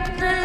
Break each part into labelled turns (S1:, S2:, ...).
S1: up now.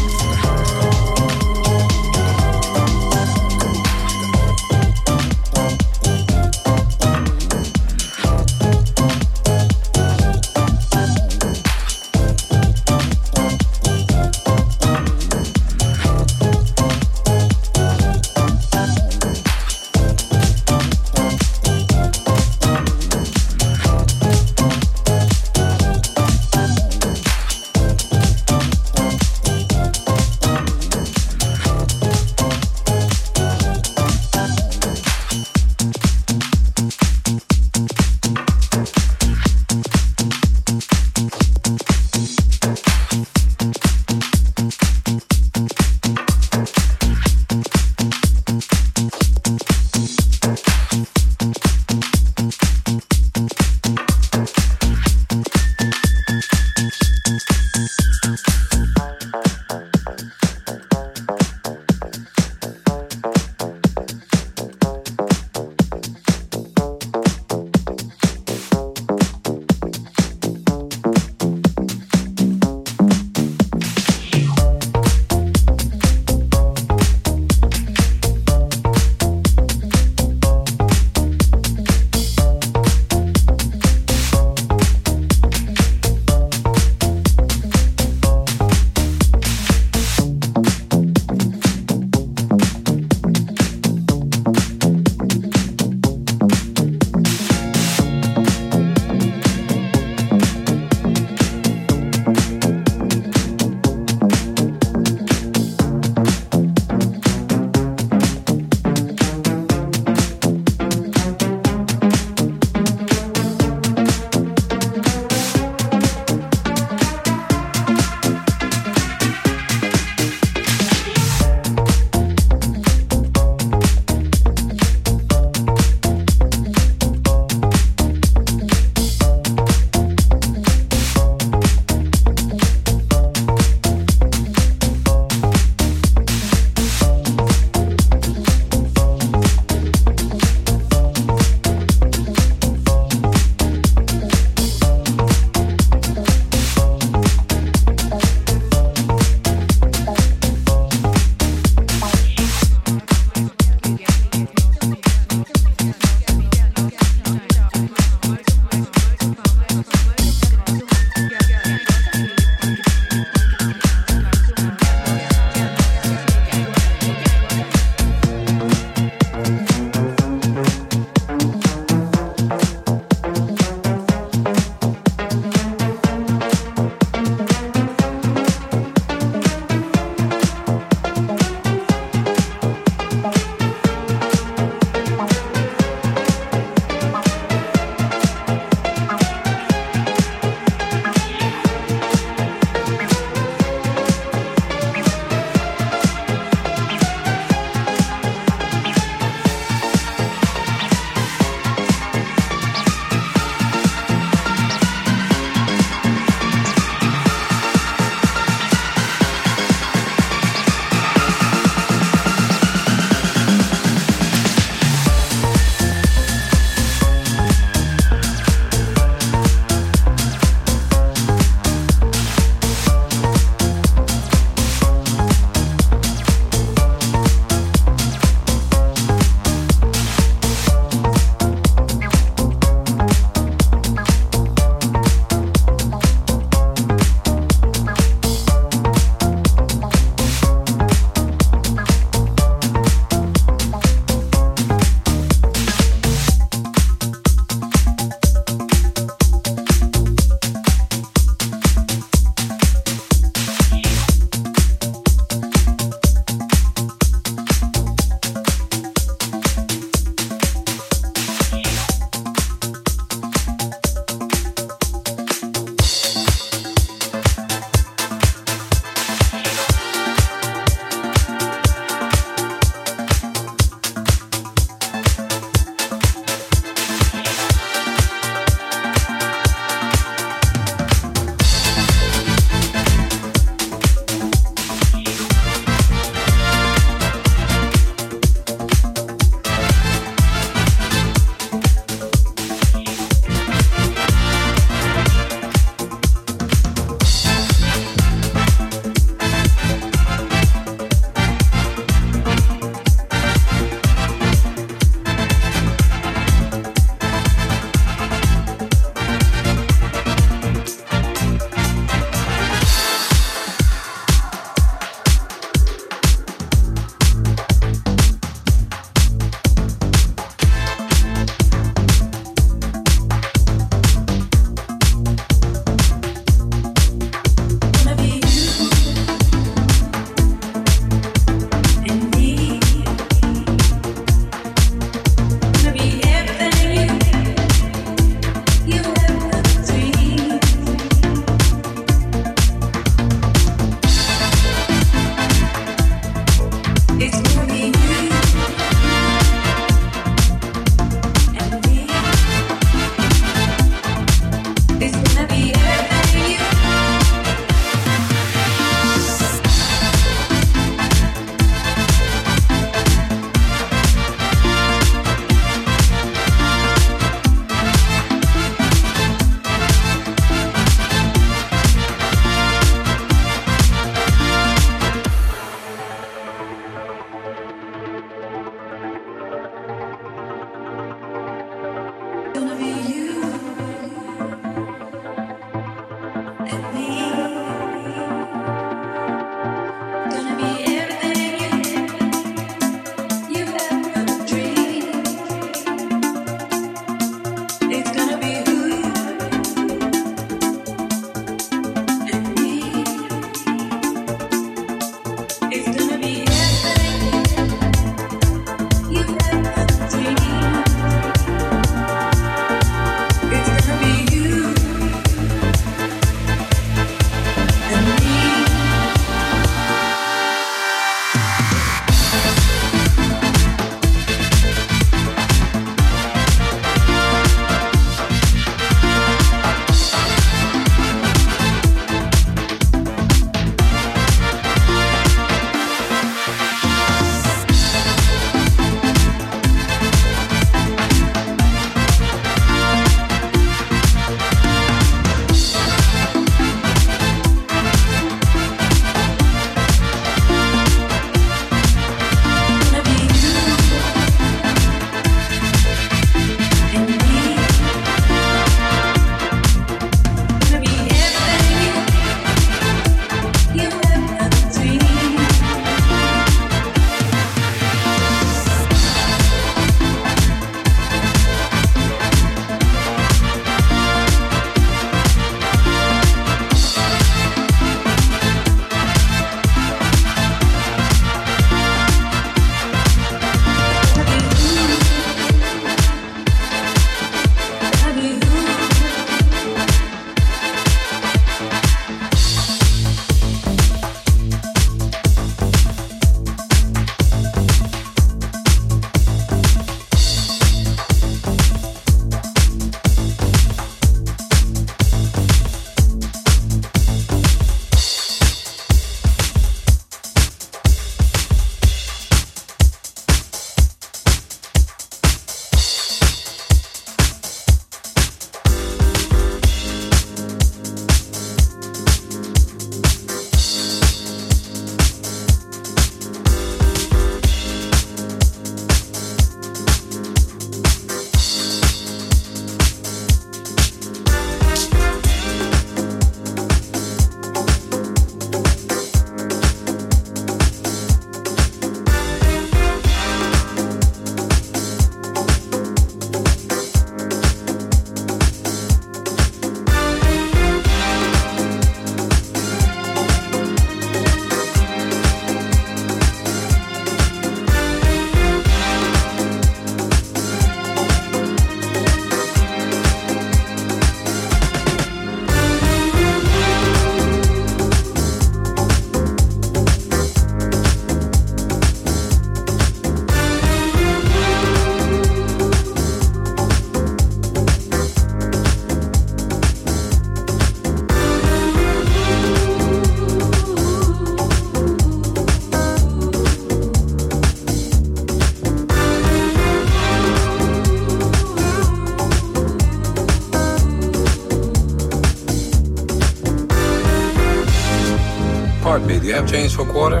S2: have change for a quarter?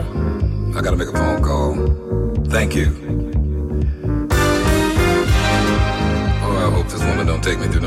S2: I gotta make a phone call. Thank you. Oh, I hope this woman don't take me through.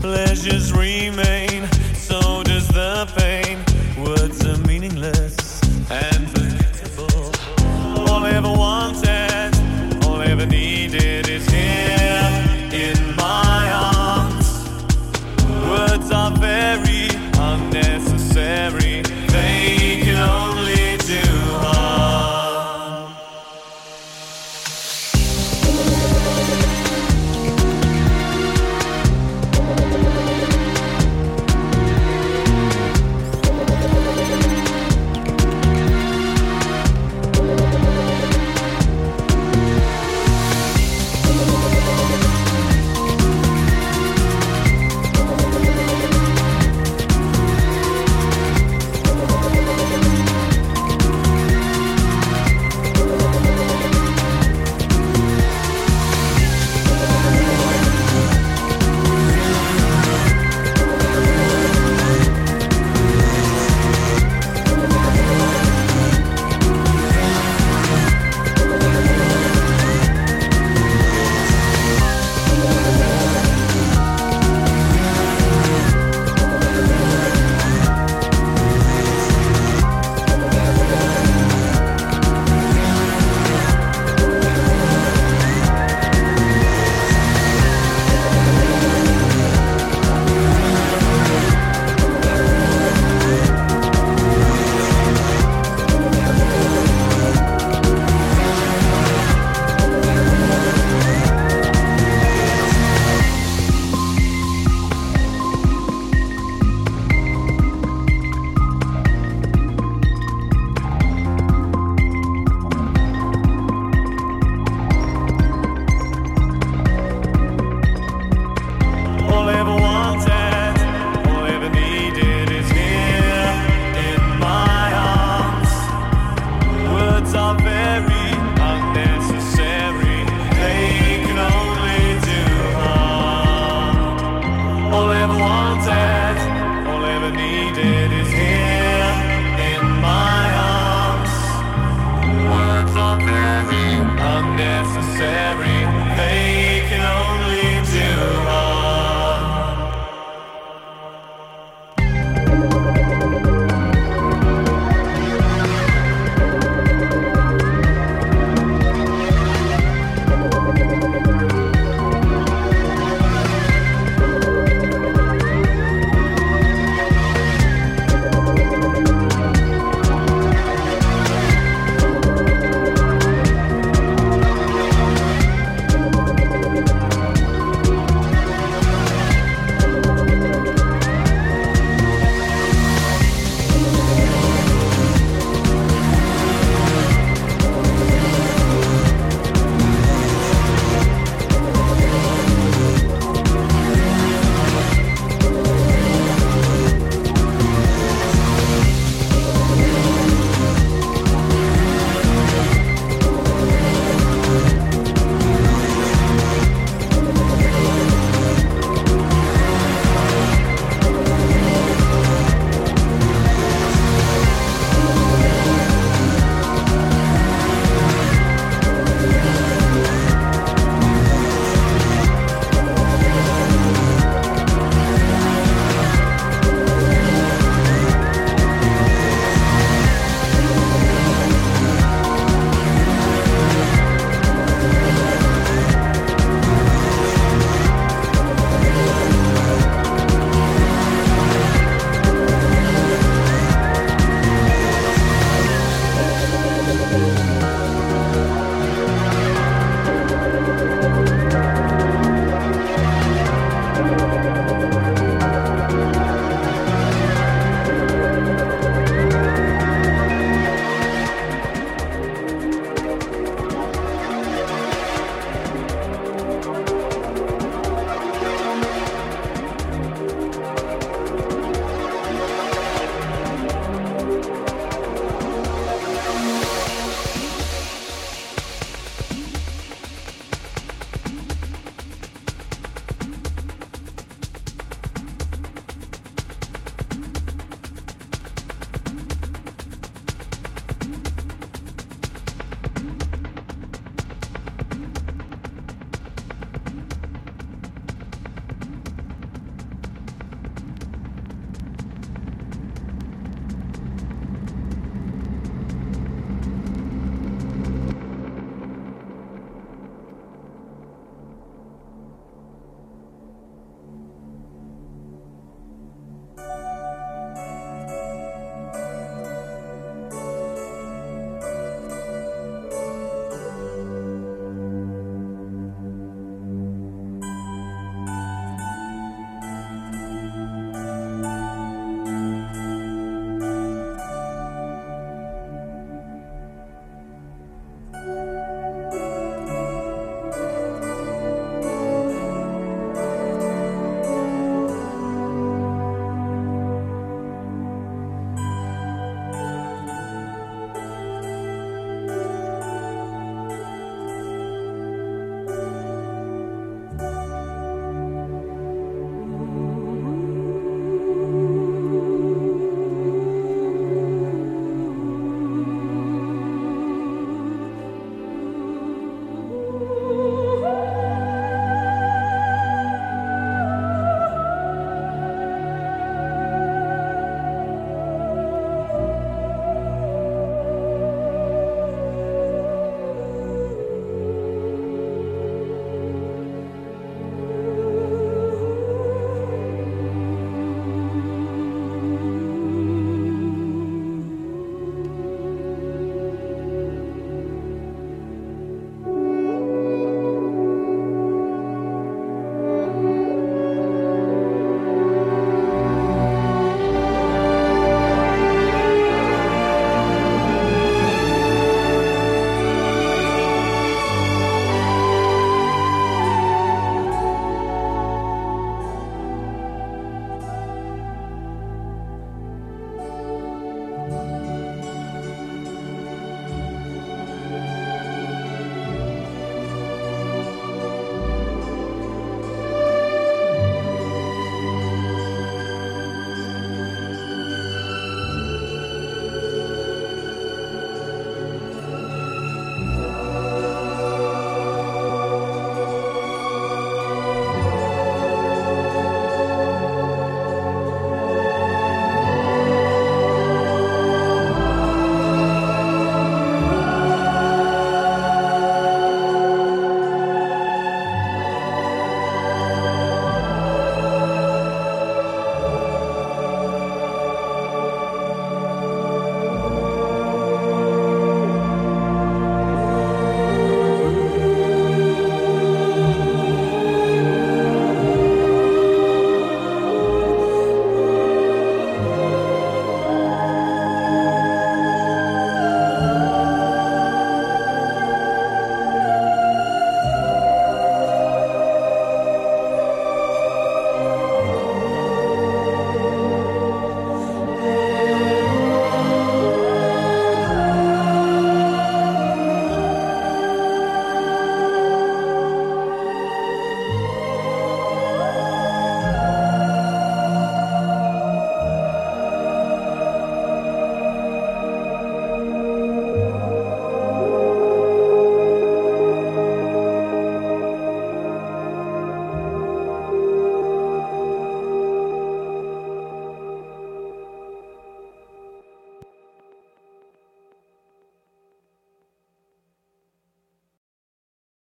S3: Pleasures remain